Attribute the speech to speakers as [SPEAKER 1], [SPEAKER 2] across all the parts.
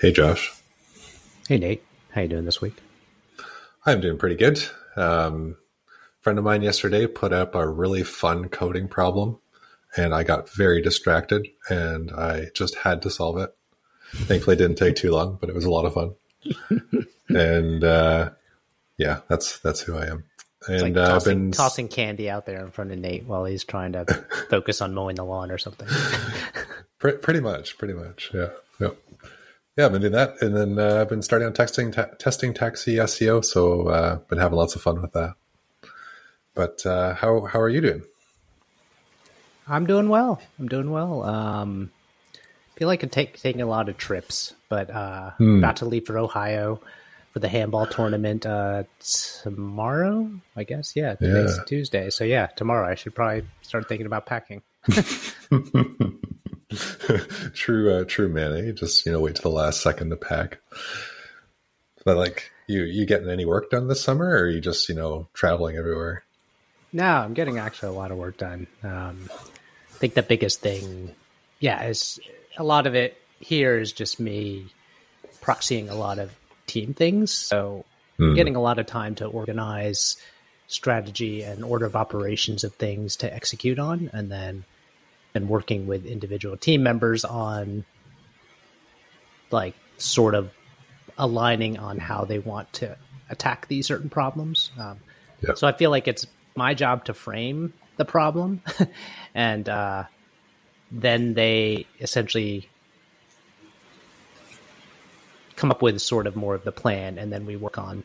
[SPEAKER 1] Hey, Josh.
[SPEAKER 2] Hey, Nate. How you doing this week?
[SPEAKER 1] I'm doing pretty good. Um, friend of mine yesterday put up a really fun coding problem, and I got very distracted, and I just had to solve it. Thankfully, it didn't take too long, but it was a lot of fun. and uh, yeah, that's that's who I am.
[SPEAKER 2] It's
[SPEAKER 1] And
[SPEAKER 2] like
[SPEAKER 1] uh, I've been
[SPEAKER 2] tossing candy out there in front of Nate while he's trying to focus on mowing the lawn or something.
[SPEAKER 1] Pre- pretty much, pretty much. Yeah, yeah, yeah. I've been doing that, and then uh, I've been starting on texting, ta- testing taxi SEO. So uh, been having lots of fun with that. But uh, how how are you doing?
[SPEAKER 2] I'm doing well. I'm doing well. Um, feel like I'm take, taking a lot of trips, but uh, about to leave for Ohio for the handball tournament uh, tomorrow. I guess. Yeah, today's
[SPEAKER 1] Yeah.
[SPEAKER 2] Tuesday, so yeah, tomorrow I should probably start thinking about packing.
[SPEAKER 1] true, uh, true, man. eh? Just you know, wait to the last second to pack. But like, you you getting any work done this summer, or are you just you know traveling everywhere?
[SPEAKER 2] No, I'm getting actually a lot of work done. Um, I think the biggest thing, yeah, is a lot of it here is just me proxying a lot of team things. So I'm getting a lot of time to organize strategy and order of operations of things to execute on, and then and working with individual team members on like sort of aligning on how they want to attack these certain problems. Um,
[SPEAKER 1] Yeah.
[SPEAKER 2] so I feel like it's my job to frame the problem, and uh, then they essentially come up with sort of more of the plan, and then we work on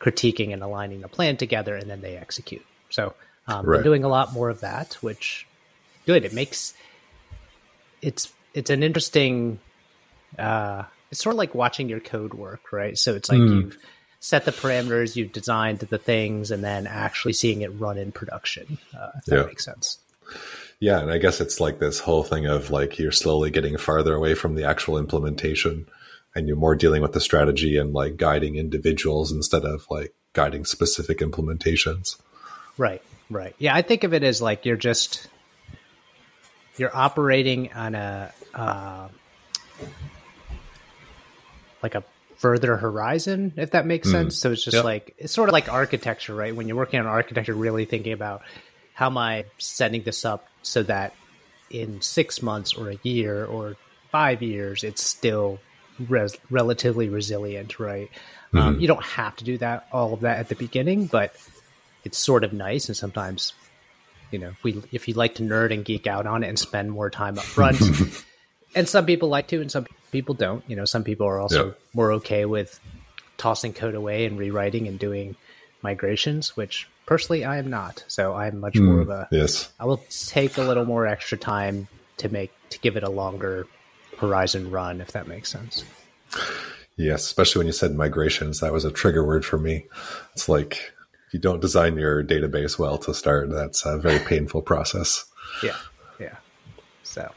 [SPEAKER 2] critiquing and aligning the plan together, and then they execute. So um,
[SPEAKER 1] Right.
[SPEAKER 2] been doing a lot more of that, which good. It makes it's it's an interesting. Uh, it's sort of like watching your code work, right? So it's like you've set the parameters, you've designed the things, and then actually seeing it run in production. Uh, if that makes sense.
[SPEAKER 1] Yeah, and I guess it's like this whole thing of like you're slowly getting farther away from the actual implementation, and you're more dealing with the strategy and like guiding individuals instead of like guiding specific implementations.
[SPEAKER 2] Right, right. Yeah, I think of it as like you're just you're operating on a uh, like a further horizon, if that makes sense. So it's just
[SPEAKER 1] Yep.
[SPEAKER 2] like it's sort of like architecture, right? When you're working on architecture, really thinking about how am I setting this up so that in six months or a year or five years, it's still res- relatively resilient, right? Um, you don't have to do that all of that at the beginning, but it's sort of nice and sometimes you know if we if you like to nerd and geek out on it and spend more time up front and some people like to and some people don't you know some people are also
[SPEAKER 1] Yeah.
[SPEAKER 2] more okay with tossing code away and rewriting and doing migrations which personally i am not so i'm much hmm, more of a
[SPEAKER 1] Yes.
[SPEAKER 2] i will take a little more extra time to make to give it a longer horizon run if that makes sense
[SPEAKER 1] Yes, especially when you said migrations, that was a trigger word for me. It's like you don't design your database well to start, that's a very painful process.
[SPEAKER 2] Yeah, yeah. So,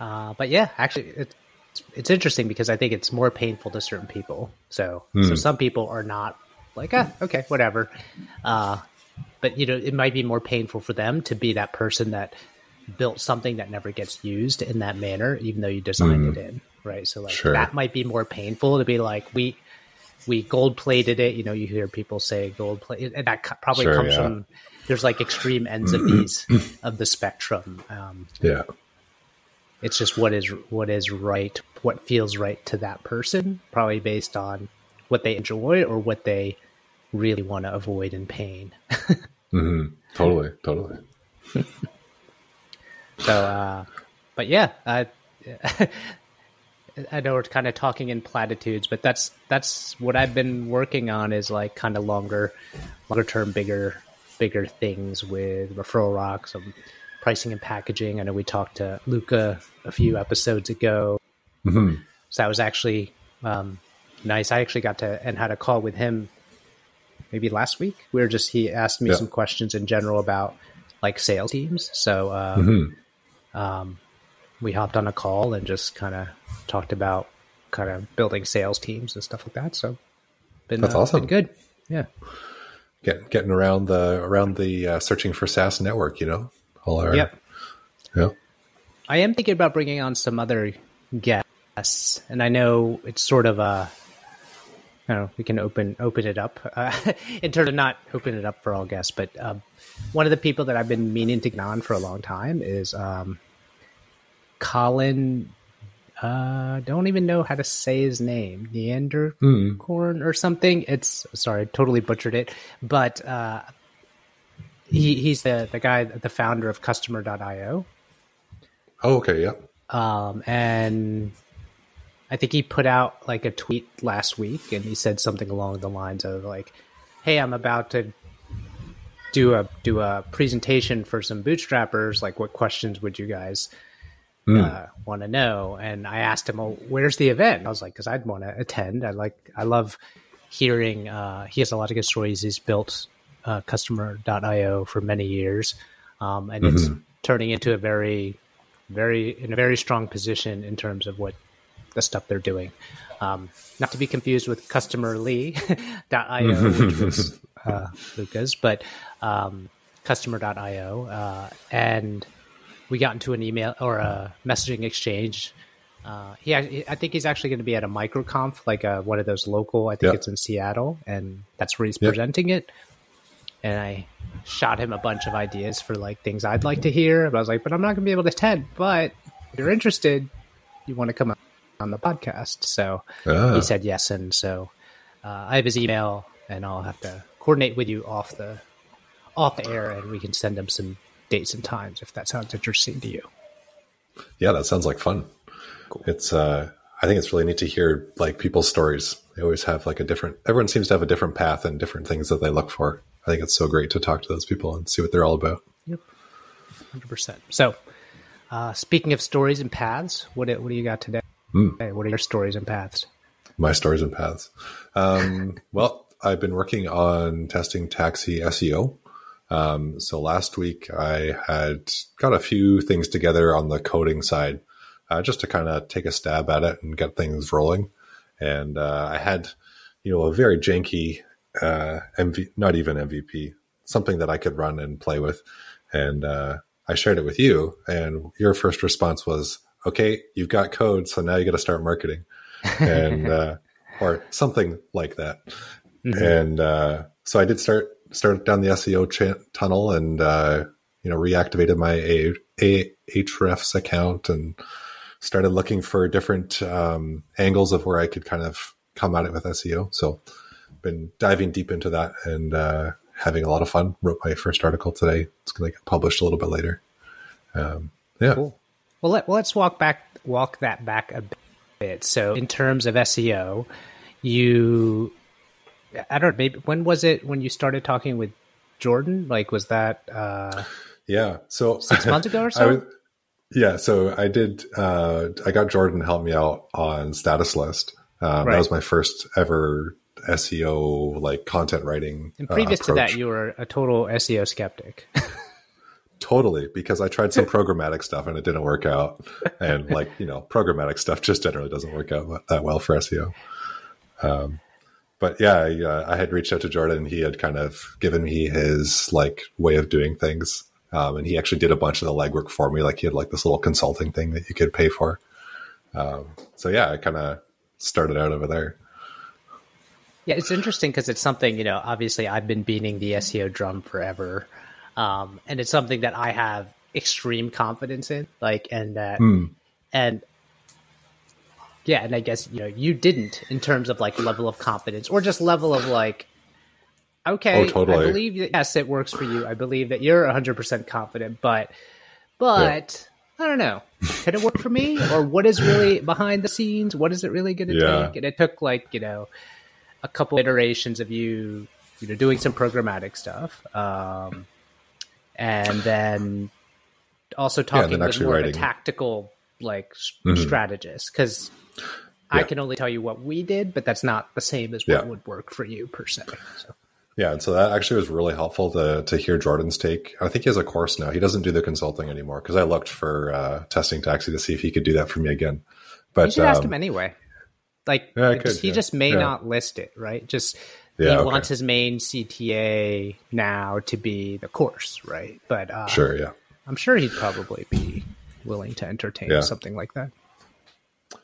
[SPEAKER 2] uh, but yeah, actually, it's it's interesting because I think it's more painful to certain people. So, so some people are not like, ah, okay, whatever. Uh, but you know, it might be more painful for them to be that person that built something that never gets used in that manner, even though you designed it in, right? So, like
[SPEAKER 1] Sure.
[SPEAKER 2] that might be more painful to be like, we we gold plated it. You know, you hear people say gold plate, and that co- probably
[SPEAKER 1] Sure,
[SPEAKER 2] comes
[SPEAKER 1] yeah.
[SPEAKER 2] from there's like extreme ends of these of the spectrum. Um,
[SPEAKER 1] Yeah.
[SPEAKER 2] it's just what is what is right, what feels right to that person, probably based on what they enjoy or what they really want to avoid in pain.
[SPEAKER 1] Totally. Totally.
[SPEAKER 2] So, uh, but yeah, I, I know we're kind of talking in platitudes, but that's that's what I've been working on is like kind of longer, longer term, bigger, bigger things with referral rocks, some pricing and packaging. I know we talked to Luca a few episodes ago, so that was actually um, nice. I actually got to and had a call with him maybe last week. We were just he asked me
[SPEAKER 1] Yeah.
[SPEAKER 2] some questions in general about like sales teams. So uh,
[SPEAKER 1] Mm-hmm.
[SPEAKER 2] um, we hopped on a call and just kind of talked about kind of building sales teams and stuff like that. So been
[SPEAKER 1] That's
[SPEAKER 2] uh,
[SPEAKER 1] awesome.
[SPEAKER 2] Been good. Yeah.
[SPEAKER 1] Get, getting around the around the uh, searching for SaaS network, you know. All our
[SPEAKER 2] Yep.
[SPEAKER 1] yeah.
[SPEAKER 2] I am thinking about bringing on some other guests and I know it's sort of a. I don't know. We can open open it up uh, in terms of not open it up for all guests, but um, one of the people that I've been meaning to get on for a long time is um, Colin. Uh, don't even know how to say his name. Neandercorn or something. It's sorry, totally butchered it. But uh, he he's the the guy, the founder of Customer.io.
[SPEAKER 1] Oh, okay, yeah.
[SPEAKER 2] Um, and I think he put out like a tweet last week, and he said something along the lines of like, "Hey, I'm about to do a do a presentation for some bootstrappers. Like, what questions would you guys uh, want to know?" And I asked him, "Well, where's the event?" I was like, "Because I'd want to attend. I like, I love hearing. Uh, he has a lot of good stories. He's built uh, Customer.io for many years, um, and it's turning into a very very in a very strong position in terms of what the stuff they're doing. Um, not to be confused with customerly.io, which was uh, Luca's, but um, customer.io. Uh, and we got into an email or a messaging exchange. Uh, he, I think he's actually going to be at a microconf, like a, one of those local. I think
[SPEAKER 1] Yeah.
[SPEAKER 2] it's in Seattle, and that's where he's
[SPEAKER 1] Yeah.
[SPEAKER 2] presenting it. And I shot him a bunch of ideas for like things I'd like to hear. But I was like, but I'm not going to be able to attend. But if you're interested, you want to come on the podcast. So
[SPEAKER 1] Ah.
[SPEAKER 2] he said yes, and so uh, I have his email, and I'll have to coordinate with you off the off the air, and we can send him some dates and times if that sounds interesting to you.
[SPEAKER 1] Yeah, that sounds like fun. It's uh I think it's really neat to hear like people's stories. They always have like a different everyone seems to have a different path and different things that they look for. I think it's so great to talk to those people and see what they're all about.
[SPEAKER 2] Yep, hundred percent. So, uh, speaking of stories and paths, what do- what do you got today? Mm. Hey, what are your stories and paths?
[SPEAKER 1] My stories and paths. Um, well, I've been working on testing taxi SEO. Um, so last week I had got a few things together on the coding side, uh, just to kind of take a stab at it and get things rolling. And uh, I had, you know, a very janky uh, MV, not even MVP, something that I could run and play with. And uh, I shared it with you, and your first response was, "Okay, you've got code, so now you got to start marketing." and uh, or something like that. And uh, so I did start start down the SEO cha- tunnel and uh, you know reactivated my A- A- Ahrefs account and started looking for different um, angles of where I could kind of come at it with SEO. So been diving deep into that and uh, having a lot of fun. Wrote my first article today. It's going to get published a little bit later. Um, yeah.
[SPEAKER 2] Cool. Well, let, well, let's walk back, walk that back a bit. So, in terms of SEO, you, I don't know, maybe when was it when you started talking with Jordan? Like, was that uh,
[SPEAKER 1] Yeah. So
[SPEAKER 2] six months ago or
[SPEAKER 1] I
[SPEAKER 2] so?
[SPEAKER 1] was- yeah, so I did. Uh, I got Jordan to help me out on Status List. Um,
[SPEAKER 2] Right.
[SPEAKER 1] That was my first ever SEO like content writing.
[SPEAKER 2] and
[SPEAKER 1] uh,
[SPEAKER 2] previous to that, you were a total SEO skeptic.
[SPEAKER 1] totally because I tried some programmatic stuff and it didn't work out, and like you know, programmatic stuff just generally doesn't work out that well for SEO. Um, but yeah, I, uh, I had reached out to Jordan and he had kind of given me his like way of doing things. Um, and he actually did a bunch of the legwork for me. Like he had like this little consulting thing that you could pay for. Um, so yeah, I kind of started out over there.
[SPEAKER 2] Yeah, it's interesting because it's something, you know, obviously I've been beating the SEO drum forever. Um, and it's something that I have extreme confidence in, like, and that, and yeah, and I guess, you know, you didn't in terms of like level of confidence or just level of like, okay,
[SPEAKER 1] Oh, totally.
[SPEAKER 2] I believe that, yes, it works for you. I believe that you're 100% confident, but, but I don't know. Can it work for me? Or what is really behind the scenes? What is it really going to
[SPEAKER 1] Yeah.
[SPEAKER 2] take? And it took like, you know, a couple iterations of you, you know, doing some programmatic stuff, um, and then also talking
[SPEAKER 1] then
[SPEAKER 2] with more of a tactical like
[SPEAKER 1] Mhm.
[SPEAKER 2] strategist because I can only tell you what we did, but that's not the same as what
[SPEAKER 1] Yeah.
[SPEAKER 2] would work for you per se. So.
[SPEAKER 1] Yeah, and so that actually was really helpful to to hear Jordan's take. I think he has a course now. He doesn't do the consulting anymore because I looked for uh, testing taxi to see if he could do that for me again. But
[SPEAKER 2] You should ask
[SPEAKER 1] um,
[SPEAKER 2] him anyway. Like
[SPEAKER 1] Yeah,
[SPEAKER 2] just-
[SPEAKER 1] could,
[SPEAKER 2] he
[SPEAKER 1] yeah.
[SPEAKER 2] just may
[SPEAKER 1] Yeah.
[SPEAKER 2] not list it, right? Just he
[SPEAKER 1] okay.
[SPEAKER 2] wants his main CTA now to be the course, right? But uh,
[SPEAKER 1] sure, yeah.
[SPEAKER 2] I'm sure he'd probably be willing to entertain
[SPEAKER 1] Yeah.
[SPEAKER 2] something like that.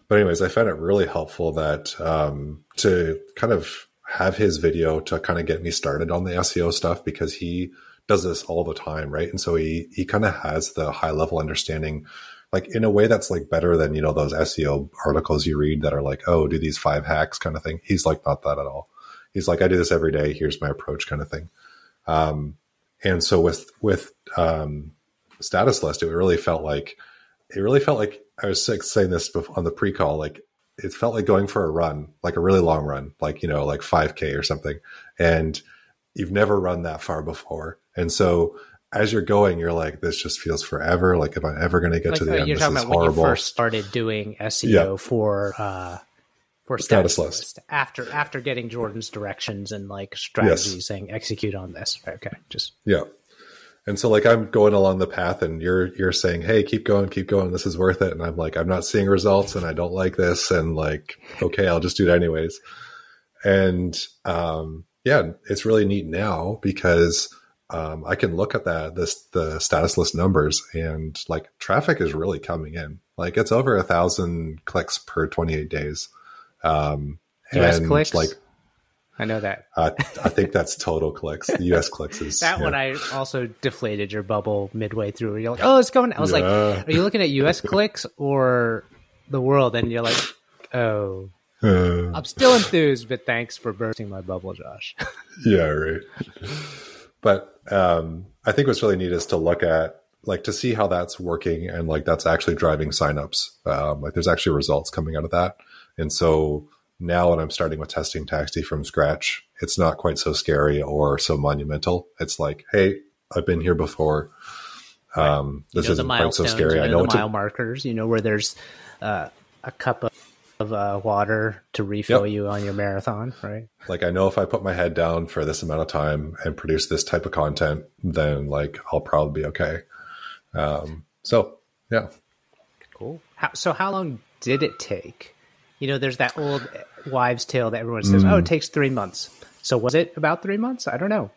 [SPEAKER 1] But anyways, I found it really helpful that um, to kind of have his video to kind of get me started on the SEO stuff because he does this all the time, right? And so he he kind of has the high level understanding, like in a way that's like better than you know those SEO articles you read that are like, oh, do these five hacks kind of thing. He's like not that at all. He's like, I do this every day. Here's my approach, kind of thing. Um, and so with with um, status list, it really felt like it really felt like I was saying this on the pre call, like it felt like going for a run, like a really long run, like, you know, like 5K or something. And you've never run that far before. And so as you're going, you're like, this just feels forever. Like, if I'm ever going to get
[SPEAKER 2] like,
[SPEAKER 1] to the end, this is horrible.
[SPEAKER 2] when you first started doing SEO yeah. for, uh, for status,
[SPEAKER 1] status list.
[SPEAKER 2] after after getting Jordan's directions and like strategies yes. saying execute on this. Okay, just
[SPEAKER 1] yeah. And so like I'm going along the path and you're you're saying, "Hey, keep going, keep going. This is worth it." And I'm like, "I'm not seeing results and I don't like this." And like, "Okay, I'll just do it anyways." And um yeah, it's really neat now because um, I can look at that this the status list numbers and like traffic is really coming in. Like it's over a thousand clicks per 28 days. Um,
[SPEAKER 2] US and clicks?
[SPEAKER 1] like
[SPEAKER 2] I know that.
[SPEAKER 1] uh, I think that's total clicks. The US clicks is
[SPEAKER 2] that yeah. one. I also deflated your bubble midway through. You're like, oh, it's going. I was yeah. like, are you looking at US clicks or the world? And you're like, oh, uh, I'm still enthused, but thanks for bursting my bubble, Josh.
[SPEAKER 1] yeah, right. But um, I think what's really neat is to look at like to see how that's working and like that's actually driving signups. Um, like there's actually results coming out of that, and so now when I'm starting with testing Taxi from scratch, it's not quite so scary or so monumental. It's like, hey, I've been here before. Um, this
[SPEAKER 2] you know
[SPEAKER 1] isn't quite so scary.
[SPEAKER 2] You know
[SPEAKER 1] I know
[SPEAKER 2] the mile to... markers. You know where there's uh, a cup of, of uh, water to refill yep. you on your marathon, right?
[SPEAKER 1] Like I know if I put my head down for this amount of time and produce this type of content, then like I'll probably be okay. Um, so yeah,
[SPEAKER 2] cool. How, so how long did it take? You know, there's that old wives' tale that everyone says, mm. "Oh, it takes three months." So was it about three months? I don't know.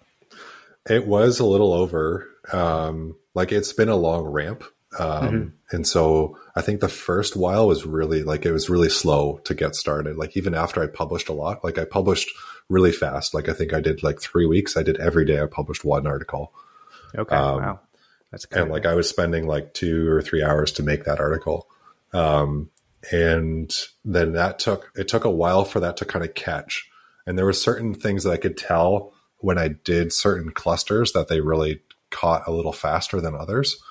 [SPEAKER 1] It was a little over. Um, like it's been a long ramp, um, mm-hmm. and so I think the first while was really like it was really slow to get started. Like even after I published a lot, like I published really fast. Like I think I did like three weeks. I did every day. I published one article.
[SPEAKER 2] Okay. Um, wow.
[SPEAKER 1] That's and like I was spending like two or three hours to make that article. Um, and then that took it took a while for that to kind of catch. And there were certain things that i could tell when i did certain clusters that they really caught a little faster than others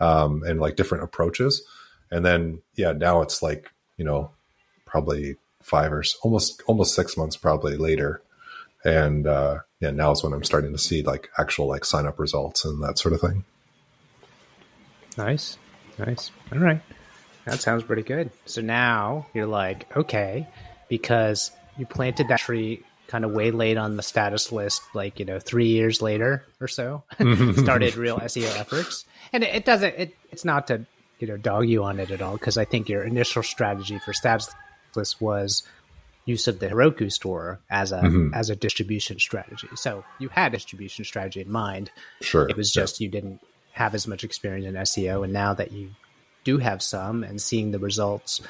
[SPEAKER 1] um, and like different approaches. And then yeah now it's like you know probably five or almost almost six months probably later. And uh, yeah now is when i'm starting to see like actual like sign up results and that sort of thing.
[SPEAKER 2] Nice. Nice. All right that sounds pretty good. So now you're like, okay, because you planted that tree kind of way late on the status list, like, you know, three years later or so, started real SEO efforts. And it, it doesn't, it, it's not to, you know, dog you on it at all, because I think your initial strategy for status list was use of the Heroku store as a mm-hmm. as a distribution strategy. So you had distribution strategy in mind.
[SPEAKER 1] Sure.
[SPEAKER 2] It was just yeah. you didn't have as much experience in SEO, and now that you do have some and seeing the results,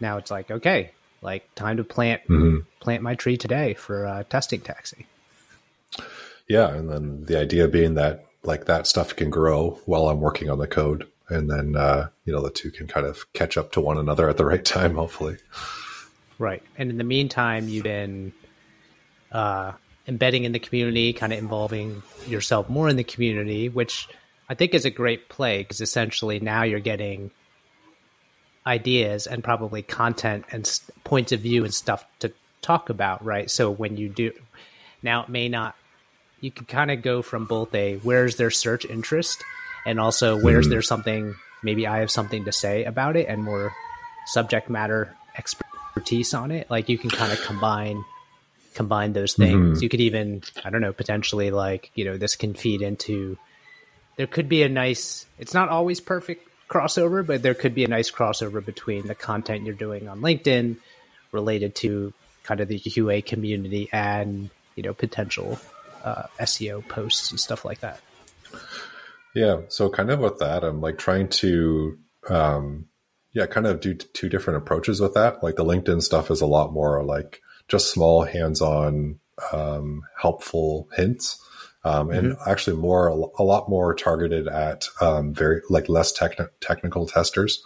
[SPEAKER 2] now it's like okay, like time to plant mm-hmm. plant my tree today for uh, testing taxi.
[SPEAKER 1] Yeah, and then the idea being that like that stuff can grow while I'm working on the code, and then uh, you know the two can kind of catch up to one another at the right time, hopefully.
[SPEAKER 2] Right, and in the meantime, you've been uh, embedding in the community, kind of involving yourself more in the community, which I think is a great play because essentially now you're getting ideas and probably content and st- points of view and stuff to talk about, right? So when you do, now it may not, you can kind of go from both a where's their search interest and also where's mm-hmm. there something, maybe I have something to say about it and more subject matter expertise on it. Like you can kind of combine combine those things. Mm-hmm. You could even, I don't know, potentially like, you know, this can feed into there could be a nice it's not always perfect crossover but there could be a nice crossover between the content you're doing on linkedin related to kind of the qa community and you know potential uh, seo posts and stuff like that
[SPEAKER 1] yeah so kind of with that i'm like trying to um yeah, kind of do two different approaches with that. Like the LinkedIn stuff is a lot more like just small, hands-on, um, helpful hints. Um, and mm-hmm. actually more a lot more targeted at um, very like less techni- technical testers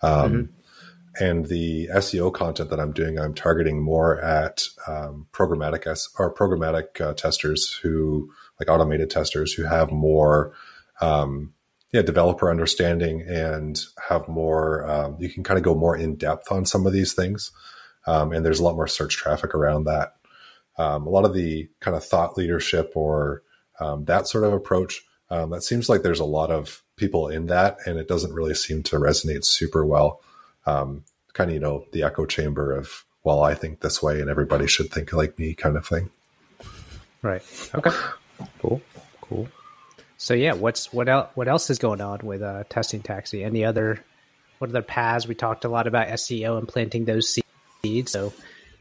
[SPEAKER 1] um, mm-hmm. and the SEO content that I'm doing I'm targeting more at um, programmatic S- or programmatic uh, testers who like automated testers who have more um, yeah developer understanding and have more um, you can kind of go more in depth on some of these things and there's a lot more search traffic around that a lot of the kind of thought leadership or um, that sort of approach. Um, that seems like there's a lot of people in that, and it doesn't really seem to resonate super well. Um, kind of, you know, the echo chamber of, well, I think this way, and everybody should think like me, kind of thing.
[SPEAKER 2] Right. Okay. Cool. Cool. So yeah, what's what else? What else is going on with uh, testing taxi? Any other? What other paths? We talked a lot about SEO and planting those seeds. So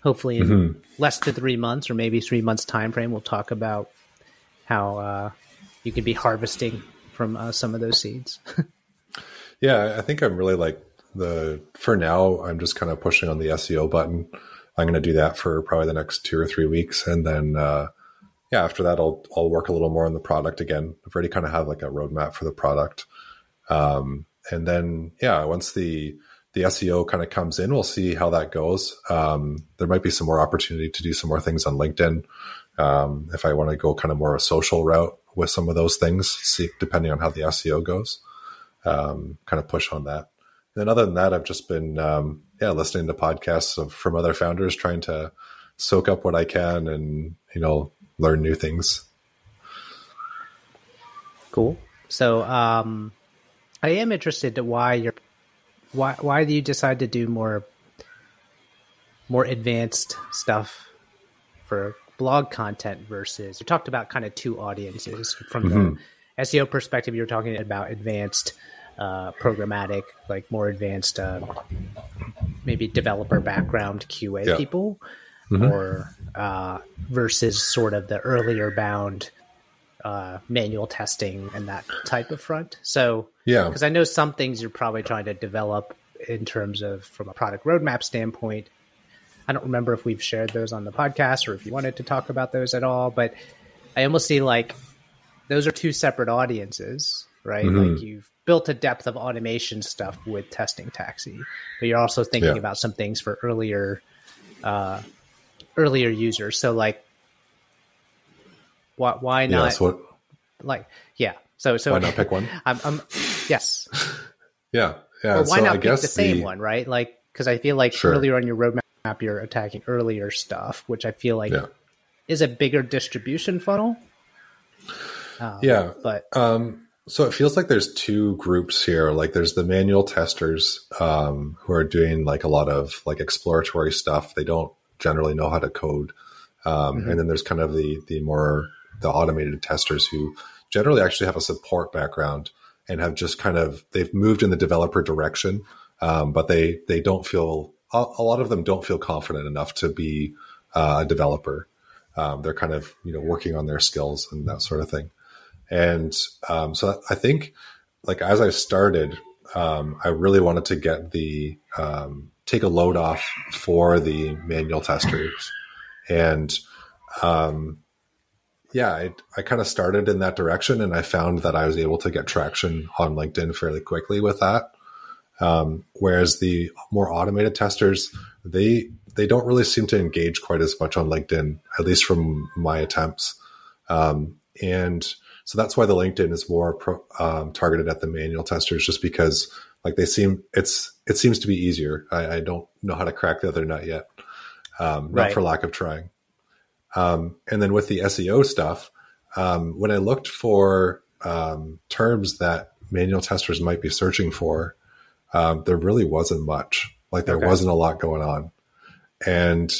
[SPEAKER 2] hopefully, in mm-hmm. less than three months or maybe three months time frame, we'll talk about how uh, you could be harvesting from uh, some of those seeds.
[SPEAKER 1] yeah, I think I'm really like the for now. I'm just kind of pushing on the SEO button. I'm going to do that for probably the next two or three weeks, and then uh, yeah, after that, I'll I'll work a little more on the product again. I've already kind of have like a roadmap for the product, um, and then yeah, once the the SEO kind of comes in, we'll see how that goes. Um, there might be some more opportunity to do some more things on LinkedIn. Um, if I want to go kind of more a social route with some of those things, see, depending on how the SEO goes, um, kind of push on that. And other than that, I've just been, um, yeah, listening to podcasts of, from other founders, trying to soak up what I can and, you know, learn new things.
[SPEAKER 2] Cool. So, um, I am interested in why you're, why, why do you decide to do more, more advanced stuff for blog content versus you talked about kind of two audiences from mm-hmm. the SEO perspective. You were talking about advanced uh, programmatic, like more advanced, uh, maybe developer background QA yeah. people, mm-hmm. or uh, versus sort of the earlier bound uh, manual testing and that type of front. So,
[SPEAKER 1] yeah,
[SPEAKER 2] because I know some things you're probably trying to develop in terms of from a product roadmap standpoint I don't remember if we've shared those on the podcast or if you wanted to talk about those at all, but I almost see like those are two separate audiences, right? Mm-hmm. Like you've built a depth of automation stuff with testing taxi, but you're also thinking yeah. about some things for earlier uh, earlier users. So like why why not yes, what, like yeah. So so
[SPEAKER 1] why not pick one?
[SPEAKER 2] I'm, I'm yes.
[SPEAKER 1] yeah. Yeah.
[SPEAKER 2] Or why so not I pick the same one, right? Like because I feel like sure. earlier on your roadmap you're attacking earlier stuff, which I feel like yeah. is a bigger distribution funnel.
[SPEAKER 1] Um, yeah,
[SPEAKER 2] but
[SPEAKER 1] um, so it feels like there's two groups here. Like there's the manual testers um, who are doing like a lot of like exploratory stuff. They don't generally know how to code, um, mm-hmm. and then there's kind of the the more the automated testers who generally actually have a support background and have just kind of they've moved in the developer direction, um, but they they don't feel a, a, lot of them don't feel confident enough to be uh, a developer. Um, they're kind of you know working on their skills and that sort of thing. And um, so I think like as I started, um, I really wanted to get the um, take a load off for the manual testers, and um, yeah, I, I kind of started in that direction, and I found that I was able to get traction on LinkedIn fairly quickly with that. Um, whereas the more automated testers, they they don't really seem to engage quite as much on LinkedIn, at least from my attempts. Um, and so that's why the LinkedIn is more pro, um, targeted at the manual testers, just because like they seem it's it seems to be easier. I, I don't know how to crack the other nut yet, um, not right. for lack of trying. Um, and then with the SEO stuff, um, when I looked for terms that manual testers might be searching for, um, there really wasn't much. Like there okay. wasn't a lot going on. And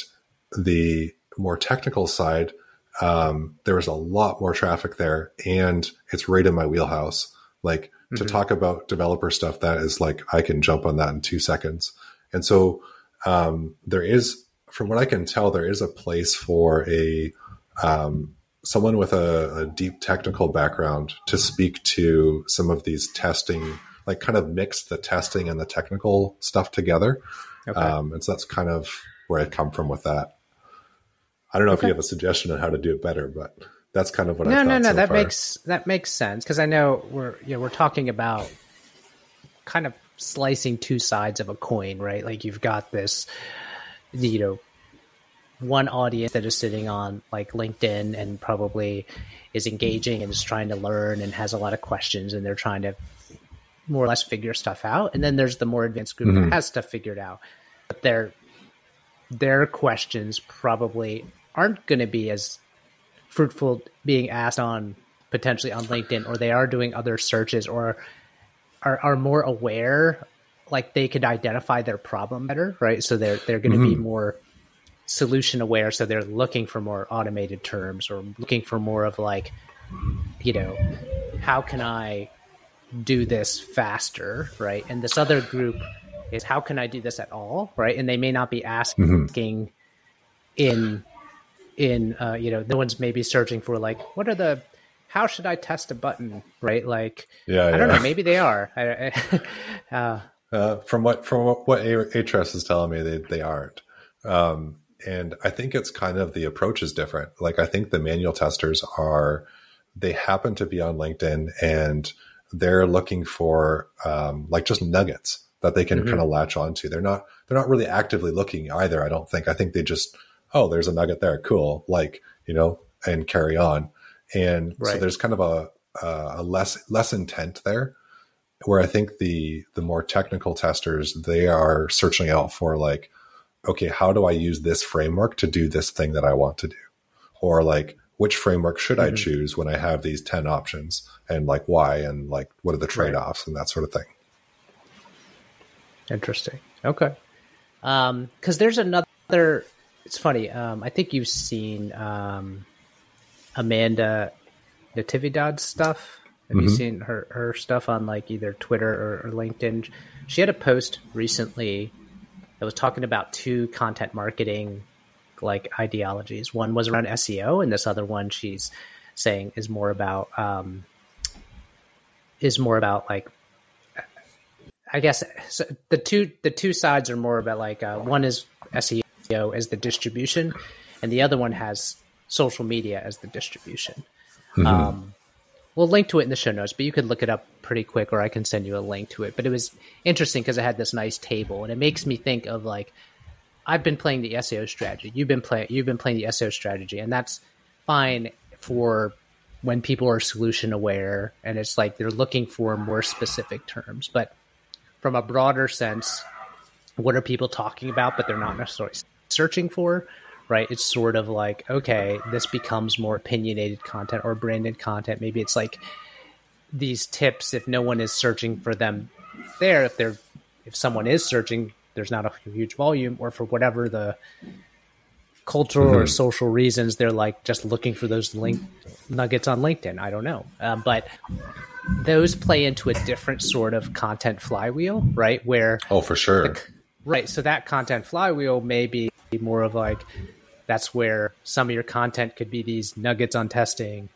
[SPEAKER 1] the more technical side, um, there was a lot more traffic there, and it's right in my wheelhouse. Like mm-hmm. to talk about developer stuff, that is like I can jump on that in two seconds. And so um, there is, from what I can tell, there is a place for a um, someone with a, a, deep technical background to speak to some of these testing like kind of mix the testing and the technical stuff together.
[SPEAKER 2] Okay.
[SPEAKER 1] Um, and so that's kind of where I come from with that. I don't know if you have a suggestion on how to do it better, but that's kind of what
[SPEAKER 2] no,
[SPEAKER 1] I've
[SPEAKER 2] no, no.
[SPEAKER 1] so
[SPEAKER 2] that
[SPEAKER 1] far.
[SPEAKER 2] makes that makes sense because I know we're you know we're talking about kind of slicing two sides of a coin, right? Like you've got this, you know, one audience that is sitting on like LinkedIn and probably is engaging and is trying to learn and has a lot of questions and they're trying to more or less figure stuff out. And then there's the more advanced group that mm-hmm. has stuff figured out, but their their questions probably aren't going to be as fruitful being asked on potentially on LinkedIn, or they are doing other searches, or are are more aware, like they could identify their problem better, right? So they're they're going to be mm-hmm. more solution aware, so they're looking for more automated terms, or looking for more of like, you know, how can I do this faster, right? And this other group is how can I do this at all, right? And they may not be asking in in uh, you know no one's maybe searching for like what are the how should I test a button, right? Like
[SPEAKER 1] Yeah,
[SPEAKER 2] I don't know, maybe they are. I, I, uh,
[SPEAKER 1] Uh, from what from what, what A- Ahrefs is telling me, they they aren't. Um, and I think it's kind of the approach is different. Like I think the manual testers are they happen to be on LinkedIn and they're looking for um, like just nuggets that they can kind of latch onto. They're not they're not really actively looking either. I don't think. I think they just oh there's a nugget there, cool, like you know, and carry on. And so there's kind of a a less less intent there where I think the the more technical testers they are searching out for like, okay, how do I use this framework to do this thing that I want to do, or like which framework should I choose when I have these ten options, and like why, and like what are the trade offs and that sort of thing.
[SPEAKER 2] Interesting. Okay. Um, cause there's another, it's funny. Um, I think you've seen, um, Amanda Natividad's stuff. Have you seen her, her stuff on like either Twitter or, or LinkedIn? She had a post recently that was talking about two content marketing like ideologies. One was around SEO and this other one she's saying is more about, um, is more about like I guess so the two the two sides are more about like uh, one is SEO as the distribution, and the other one has social media as the distribution. Um, we'll link to it in the show notes, but you could look it up pretty quick, or I can send you a link to it. But it was interesting because it had this nice table, and it makes me think of like I've been playing the SEO strategy. You've been playing you've been playing the SEO strategy, and that's fine for when people are solution aware and it's like they're looking for more specific terms. But from a broader sense, what are people talking about, but they're not necessarily searching for, right? It's sort of like, okay, this becomes more opinionated content or branded content. Maybe it's like these tips if no one is searching for them there, if they're if someone is searching, there's not a huge volume, or for whatever the cultural or social reasons, they're like just looking for those link nuggets on LinkedIn. I don't know, um, but those play into a different sort of content flywheel, right? Where
[SPEAKER 1] Oh, for sure.
[SPEAKER 2] Right. So that content flywheel may be more of like that's where some of your content could be these nuggets on testing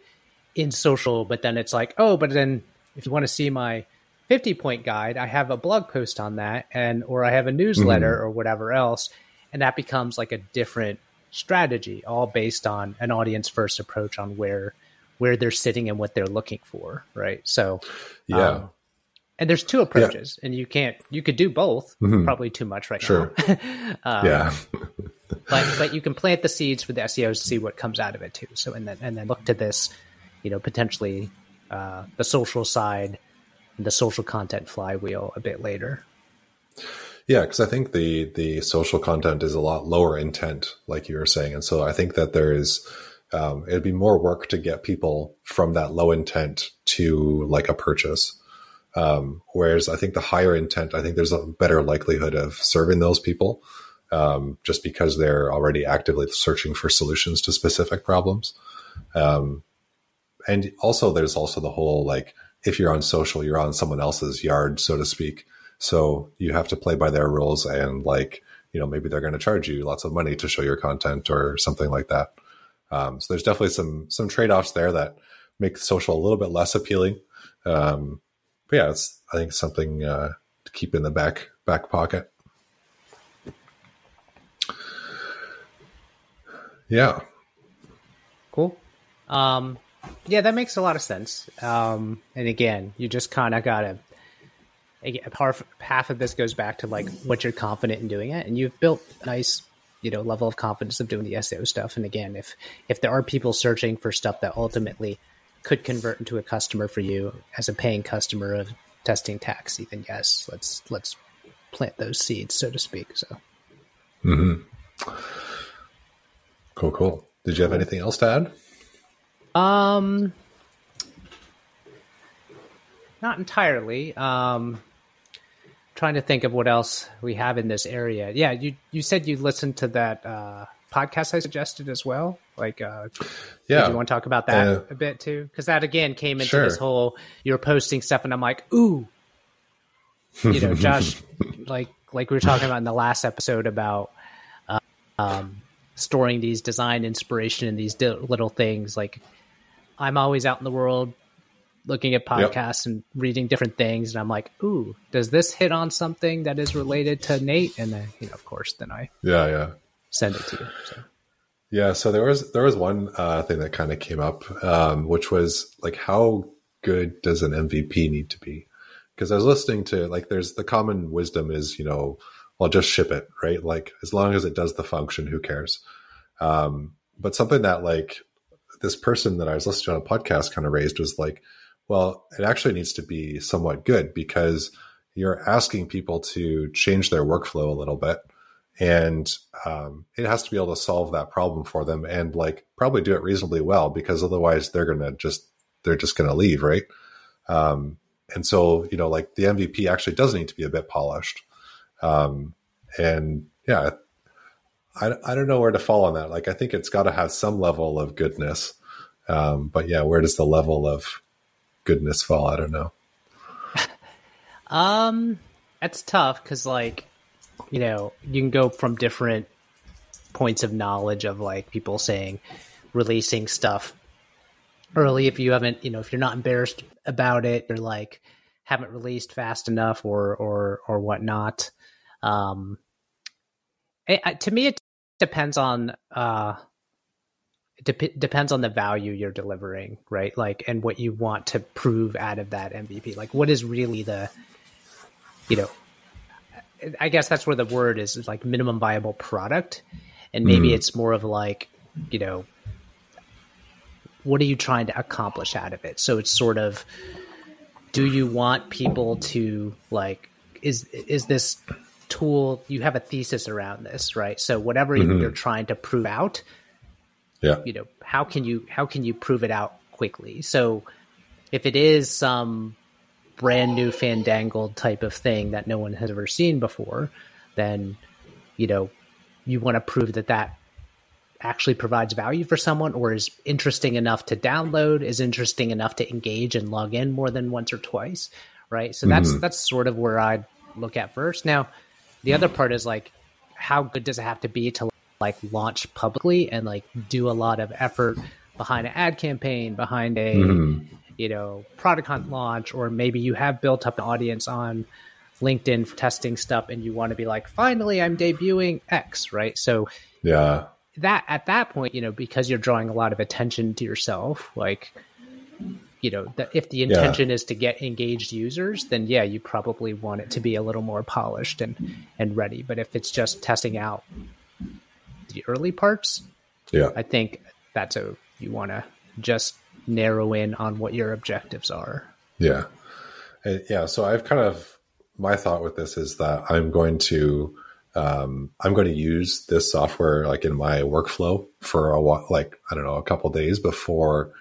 [SPEAKER 2] in social, but then it's like, oh, but then if you want to see my 50 point guide, I have a blog post on that and or I have a newsletter or whatever else. And that becomes like a different strategy, all based on an audience first approach on where where they're sitting and what they're looking for. Right. So
[SPEAKER 1] Yeah.
[SPEAKER 2] um, and there's two approaches and you can't you could do both probably too much right
[SPEAKER 1] Sure.
[SPEAKER 2] now
[SPEAKER 1] yeah.
[SPEAKER 2] but but you can plant the seeds for the seos to see what comes out of it too so and then and then look to this you know potentially uh, the social side the social content flywheel a bit later
[SPEAKER 1] Yeah, because I think the the social content is a lot lower intent, like you were saying, and so I think that there is um, it'd be more work to get people from that low intent to like a purchase. Um, whereas I think the higher intent, I think there's a better likelihood of serving those people, um, just because they're already actively searching for solutions to specific problems. Um, and also, there's also the whole like if you're on social, you're on someone else's yard, so to speak. So you have to play by their rules and like, you know, maybe they're going to charge you lots of money to show your content or something like that. Um, so there's definitely some, some trade-offs there that make social a little bit less appealing. Um, but yeah, it's I think something uh, to keep in the back back pocket. Yeah.
[SPEAKER 2] Cool. Um, yeah, that makes a lot of sense. Um, and again, you just kind of gotta. Half, half of this goes back to like what you're confident in doing it, and you've built a nice, you know, level of confidence of doing the SEO stuff. And again, if if there are people searching for stuff that ultimately could convert into a customer for you as a paying customer of testing taxi, then yes, let's let's plant those seeds, so to speak. So.
[SPEAKER 1] mm-hmm. Cool. Cool. Did you have anything else to add?
[SPEAKER 2] Um, not entirely. Um, trying to think of what else we have in this area. Yeah, you you said you listened to that uh, podcast I suggested as well. Like, uh, yeah, do you want to talk about that uh, a bit too? Because that again came into sure. this whole you're posting stuff, and I'm like, ooh, you know, Josh, like like we were talking about in the last episode about uh, um, storing these design inspiration in these little things like I'm always out in the world looking at podcasts yep. and reading different things, and I'm like, "Ooh, does this hit on something that is related to Nate?" And then, you know, of course, then I
[SPEAKER 1] yeah yeah
[SPEAKER 2] send it to you. So.
[SPEAKER 1] Yeah, so there was there was one uh, thing that kind of came up, um, which was like, how good does an MVP need to be? Because I was listening to like, there's the common wisdom is you know, well, just ship it, right? Like as long as it does the function, who cares? Um, but something that like this person that I was listening to on a podcast kind of raised was like, well, it actually needs to be somewhat good because you're asking people to change their workflow a little bit. And um, it has to be able to solve that problem for them and like probably do it reasonably well because otherwise they're to just, they're just to leave. Right. Um, and so, you know, like the MVP actually does need to be a bit polished. Um, and yeah, I, I don't know where to fall on that. Like, I think it's got to have some level of goodness. Um, but yeah, where does the level of goodness fall? I don't know.
[SPEAKER 2] um, that's tough because, like, you know, you can go from different points of knowledge of like people saying releasing stuff early if you haven't, you know, if you're not embarrassed about it, you're like haven't released fast enough or or or whatnot. Um, it, to me, it depends on uh, it depends on the value you're delivering, right? Like, and what you want to prove out of that MVP. Like, what is really the, you know, I guess that's where the word is, is like minimum viable product, and maybe mm. it's more of like, you know, what are you trying to accomplish out of it? So it's sort of, do you want people to like, is is this tool you have a thesis around this right? So whatever mm-hmm. you're trying to prove out
[SPEAKER 1] yeah.
[SPEAKER 2] you know how can you how can you prove it out quickly? So if it is some brand new fandangled type of thing that no one has ever seen before then you know you want to prove that that actually provides value for someone or is interesting enough to download is interesting enough to engage and log in more than once or twice right? So that's mm-hmm. that's sort of where i'd look at first. Now the other part is like, how good does it have to be to like launch publicly and like do a lot of effort behind an ad campaign, behind a mm-hmm. you know product hunt launch, or maybe you have built up an audience on LinkedIn for testing stuff, and you want to be like, finally, I'm debuting X, right? So
[SPEAKER 1] yeah,
[SPEAKER 2] that at that point, you know, because you're drawing a lot of attention to yourself, like you know, the, if the intention yeah. is to get engaged users, then yeah, you probably want it to be a little more polished and and ready. But if it's just testing out the early parts,
[SPEAKER 1] yeah,
[SPEAKER 2] I think that's a you want to just narrow in on what your objectives are.
[SPEAKER 1] Yeah, yeah. So I've kind of my thought with this is that I'm going to um, I'm going to use this software like in my workflow for a while, like I don't know, a couple days before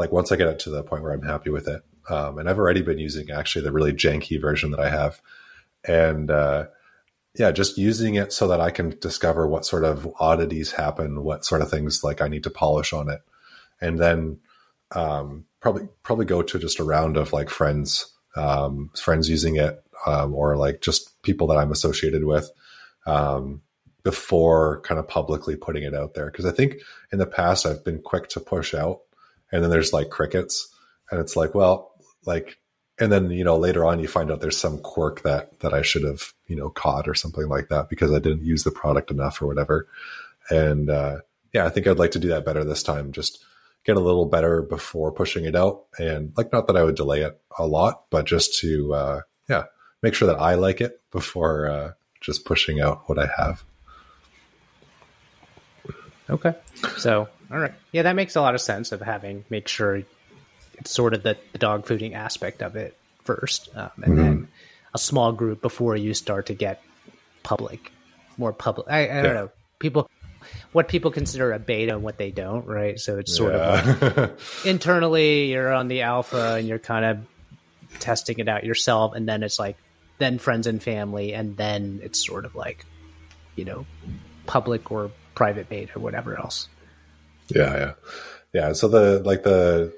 [SPEAKER 1] like once I get it to the point where I'm happy with it. Um, and I've already been using actually the really janky version that I have. And uh, yeah, just using it so that I can discover what sort of oddities happen, what sort of things like I need to polish on it. And then um, probably probably go to just a round of like friends, um, friends using it, um, or like just people that I'm associated with um, before kind of publicly putting it out there. Because I think in the past I've been quick to push out and then there's like crickets and it's like well like and then you know later on you find out there's some quirk that that I should have you know caught or something like that because I didn't use the product enough or whatever. And uh, yeah, I think I'd like to do that better this time. Just get a little better before pushing it out, and like not that I would delay it a lot, but just to uh, yeah make sure that I like it before uh, just pushing out what I have.
[SPEAKER 2] Okay, so all right, yeah, that makes a lot of sense of having make sure it's sort of the, the dog fooding aspect of it first, um, and mm-hmm. then a small group before you start to get public, more public. I, I don't yeah. know people what people consider a beta and what they don't, right? So it's sort yeah. of like internally you're on the alpha and you're kind of testing it out yourself, and then it's like then friends and family, and then it's sort of like you know public or private beta, or whatever else.
[SPEAKER 1] Yeah, yeah, yeah. So the like the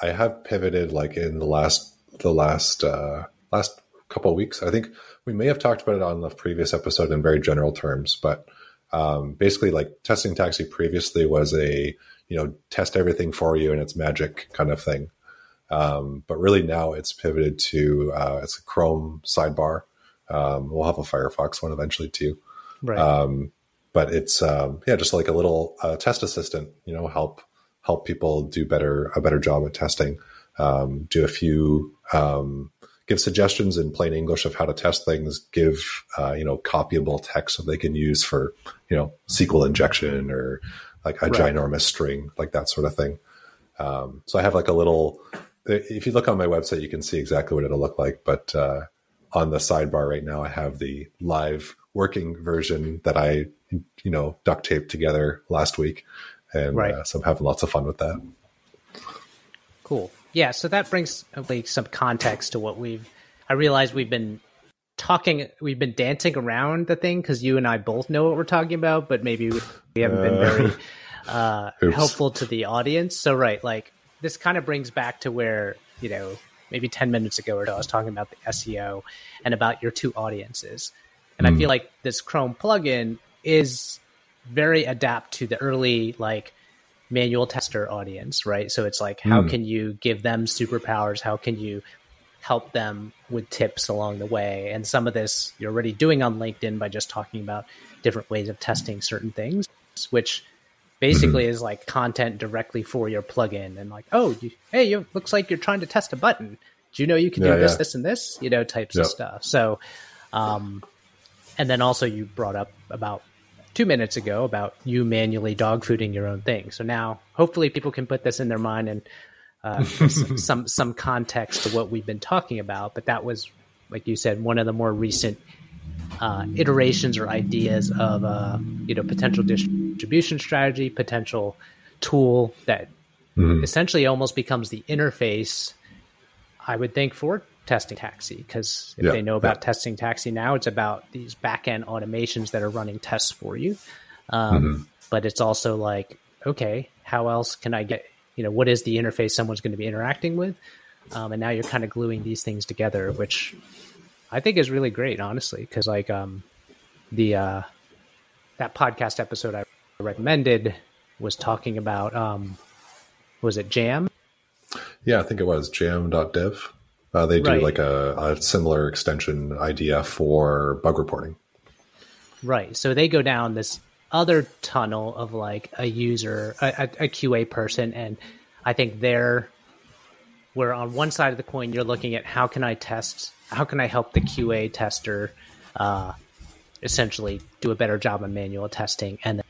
[SPEAKER 1] I have pivoted like in the last the last uh, last couple weeks. I think we may have talked about it on the previous episode in very general terms, but um, basically, like testing taxi previously was a you know test everything for you and it's magic kind of thing. Um, but really now it's pivoted to uh, it's a Chrome sidebar. Um, we'll have a Firefox one eventually too. Right. Um, but it's um, yeah, just like a little uh, test assistant. You know, help help people do better a better job at testing. Um, do a few um, give suggestions in plain English of how to test things. Give uh, you know copyable text so they can use for you know SQL injection or like a right. ginormous string, like that sort of thing. Um, so I have like a little. If you look on my website, you can see exactly what it'll look like. But uh, on the sidebar right now, I have the live working version that I you know duct taped together last week and right. uh, so I'm having lots of fun with that.
[SPEAKER 2] Cool. Yeah, so that brings like some context to what we've. I realize we've been talking, we've been dancing around the thing because you and I both know what we're talking about, but maybe we haven't been very uh, helpful to the audience. So, right, like this kind of brings back to where you know maybe 10 minutes ago or so, I was talking about the SEO and about your two audiences. And mm. I hmm. feel like this Chrome plugin is very adapt to the early like manual tester audience, right? So it's like, how mm. can you give them superpowers? How can you help them with tips along the way? And some of this you're already doing on LinkedIn by just talking about different ways of testing certain things, which basically mm-hmm. is like content directly for your plugin. And like, oh, you, hey, you looks like you're trying to test a button. Do you know you can yeah, do this, yeah. this, and this? You know, types yep. of stuff. So, um, and then also you brought up about two minutes ago about you manually dog fooding your own thing. So now, hopefully, people can put this in their mind and uh, some some context to what we've been talking about. But that was, like you said, one of the more recent uh, iterations or ideas of a uh, you know potential distribution strategy, potential tool that mm-hmm. essentially almost becomes the interface. I would think for testing taxi because if yeah, they know about yeah. testing taxi now, it's about these back end automations that are running tests for you. Um, mm-hmm. But it's also like, okay, how else can I get, you know, what is the interface someone's going to be interacting with? Um, and now you're kind of gluing these things together, which I think is really great, honestly, because like um, the uh, that podcast episode I recommended was talking about um, was it Jam?
[SPEAKER 1] Yeah, I think it was jam.dev. Uh, they do right. like a, a, similar extension idea for bug reporting.
[SPEAKER 2] Right. So they go down this other tunnel of like a user, a, a QA person, and I think they're where on one side of the coin you're looking at how can I test, how can I help the QA tester uh, essentially do a better job of manual testing, and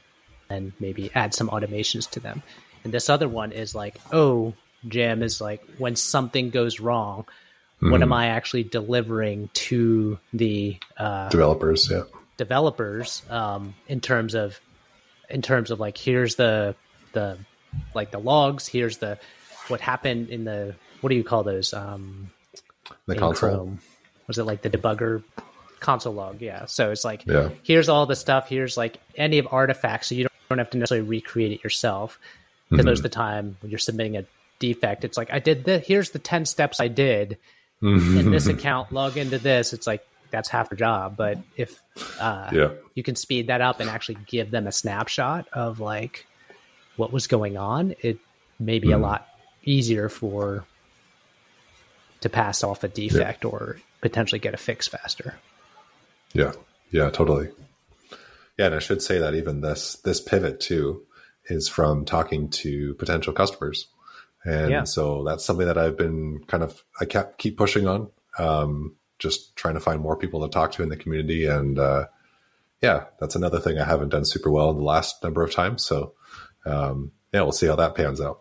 [SPEAKER 2] then maybe add some automations to them. And this other one is like, oh, Jam is like when something goes wrong Mm-hmm. What am I actually delivering to the uh,
[SPEAKER 1] developers? Yeah,
[SPEAKER 2] developers um, in terms of in terms of like here's the the like the logs. Here's the what happened in the what do you call those? Um,
[SPEAKER 1] the console.
[SPEAKER 2] Chrome. Was it like the debugger console log? Yeah. So it's like yeah. here's all the stuff. Here's like any of artifacts, so you don't don't have to necessarily recreate it yourself. Because mm-hmm. most of the time when you're submitting a defect, it's like I did the here's the ten steps I did in this account, log into this. It's like that's half the job. But if uh, yeah. you can speed that up and actually give them a snapshot of like what was going on, it may be mm. a lot easier for to pass off a defect yeah. or potentially get a fix faster.
[SPEAKER 1] Yeah, yeah, totally. Yeah, and I should say that even this this pivot too is from talking to potential customers, and yeah. so that's something that I've been kind of I kept keep pushing on, um, just trying to find more people to talk to in the community, and uh, yeah, that's another thing I haven't done super well in the last number of times. So um, yeah, we'll see how that pans out.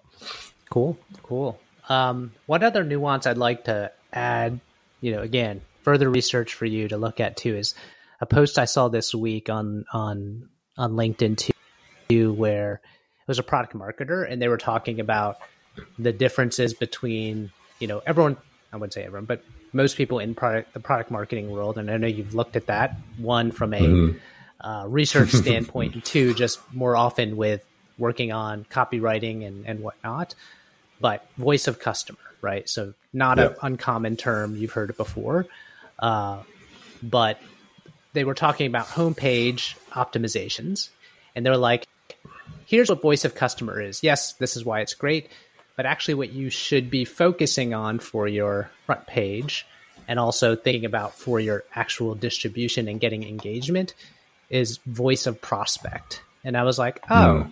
[SPEAKER 2] Cool, cool. Um, one other nuance I'd like to add, you know, again, further research for you to look at too is a post I saw this week on on on LinkedIn too, where it was a product marketer and they were talking about the differences between you know everyone I wouldn't say everyone, but most people in product the product marketing world, and I know you've looked at that one from a mm-hmm. uh, research standpoint, and two just more often with working on copywriting and and whatnot. But voice of customer, right? So not yep. an uncommon term you've heard it before, uh, but they were talking about homepage optimizations, and they're like, "Here's what voice of customer is. Yes, this is why it's great." But actually what you should be focusing on for your front page and also thinking about for your actual distribution and getting engagement is voice of prospect. And I was like, oh,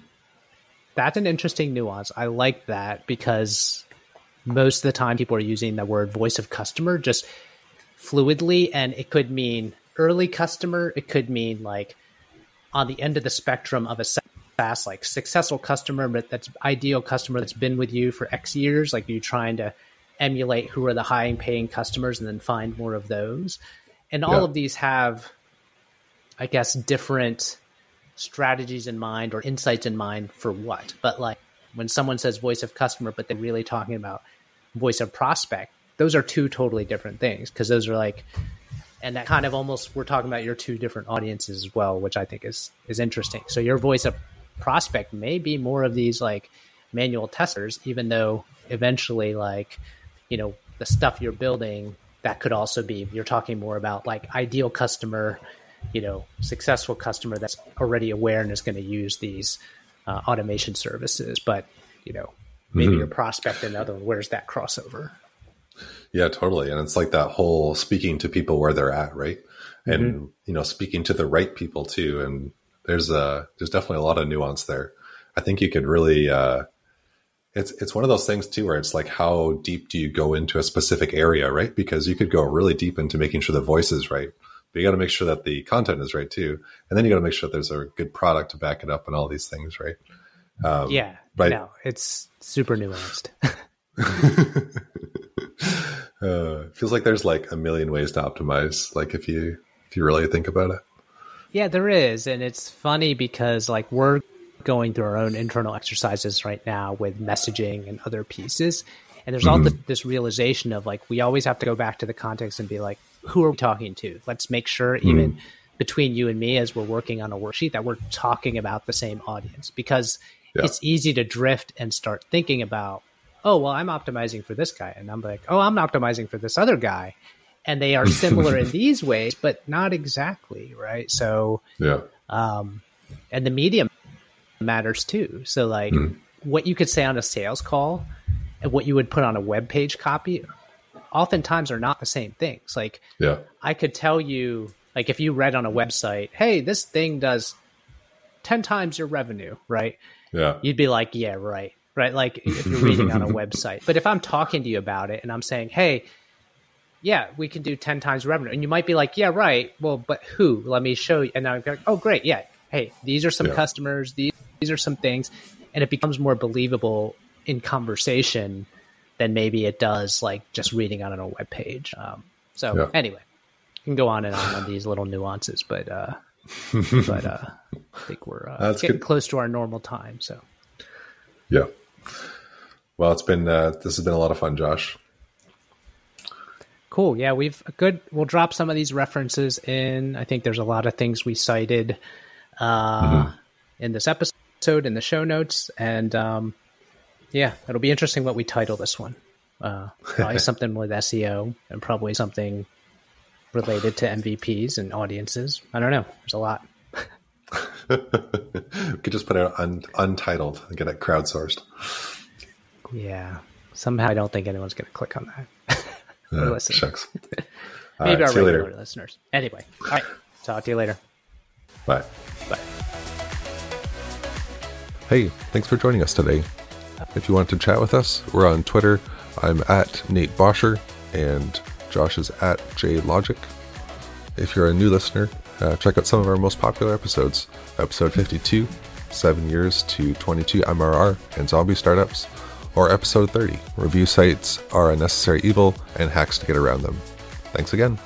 [SPEAKER 2] that's an interesting nuance. I like that because most of the time people are using the word voice of customer just fluidly and it could mean early customer, it could mean like on the end of the spectrum of a fast, like successful customer, but that's ideal customer that's been with you for X years. Like you're trying to emulate who are the high paying customers and then find more of those. And all yeah. of these have, I guess, different strategies in mind or insights in mind for what. But like when someone says voice of customer, but they're really talking about voice of prospect, those are two totally different things because those are like and that kind of almost we're talking about your two different audiences as well, which I think is is interesting. So your voice of prospect may be more of these like manual testers, even though eventually, like, you know, the stuff you're building that could also be you're talking more about like ideal customer, you know, successful customer that's already aware and is going to use these uh, automation services. But you know, maybe mm-hmm. your prospect another one. Where's that crossover?
[SPEAKER 1] Yeah, totally. And it's like that whole speaking to people where they're at, right? And mm-hmm. you know, speaking to the right people too. And there's a there's definitely a lot of nuance there. I think you could really uh, it's it's one of those things too where it's like how deep do you go into a specific area, right? Because you could go really deep into making sure the voice is right, but you got to make sure that the content is right too, and then you got to make sure that there's a good product to back it up and all these things, right?
[SPEAKER 2] Um, yeah, but no, it's super nuanced.
[SPEAKER 1] uh, feels like there's like a million ways to optimize. Like if you if you really think about it.
[SPEAKER 2] Yeah, there is, and it's funny because like we're going through our own internal exercises right now with messaging and other pieces, and there's mm-hmm. all this, this realization of like we always have to go back to the context and be like, who are we talking to? Let's make sure mm-hmm. even between you and me as we're working on a worksheet that we're talking about the same audience because yeah. it's easy to drift and start thinking about oh well i'm optimizing for this guy and i'm like oh i'm optimizing for this other guy and they are similar in these ways, but not exactly, right? So,
[SPEAKER 1] yeah.
[SPEAKER 2] Um, and the medium matters too. So, like, mm. what you could say on a sales call and what you would put on a web page copy, oftentimes are not the same things. Like,
[SPEAKER 1] yeah,
[SPEAKER 2] I could tell you, like, if you read on a website, hey, this thing does ten times your revenue, right?
[SPEAKER 1] Yeah,
[SPEAKER 2] you'd be like, yeah, right, right. Like, if you're reading on a website, but if I'm talking to you about it and I'm saying, hey yeah, we can do 10 times revenue. And you might be like, yeah, right. Well, but who? Let me show you. And now I'm like, oh, great. Yeah. Hey, these are some yeah. customers. These, these are some things. And it becomes more believable in conversation than maybe it does like just reading on a web page. Um, so yeah. anyway, you can go on and on on these little nuances, but, uh, but, uh, I think we're uh, getting good. close to our normal time. So,
[SPEAKER 1] yeah. Well, it's been, uh, this has been a lot of fun, Josh.
[SPEAKER 2] Cool. Yeah, we've a good. We'll drop some of these references in. I think there's a lot of things we cited uh, mm-hmm. in this episode in the show notes, and um, yeah, it'll be interesting what we title this one. Uh, probably something with SEO and probably something related to MVPs and audiences. I don't know. There's a lot.
[SPEAKER 1] we could just put it un- untitled and get it crowdsourced.
[SPEAKER 2] Yeah. Somehow I don't think anyone's going to click on that.
[SPEAKER 1] Uh,
[SPEAKER 2] listen.
[SPEAKER 1] shucks.
[SPEAKER 2] Maybe
[SPEAKER 1] right,
[SPEAKER 2] our regular
[SPEAKER 1] later.
[SPEAKER 2] listeners. Anyway, all right. Talk to you later.
[SPEAKER 1] Bye.
[SPEAKER 2] Bye.
[SPEAKER 1] Hey, thanks for joining us today. If you want to chat with us, we're on Twitter. I'm at Nate Bosher, and Josh is at JLogic. If you're a new listener, uh, check out some of our most popular episodes. Episode 52, 7 Years to 22 MRR and Zombie Startups, or Episode 30, Review Sites Are a Necessary Evil and Hacks to Get Around Them. Thanks again.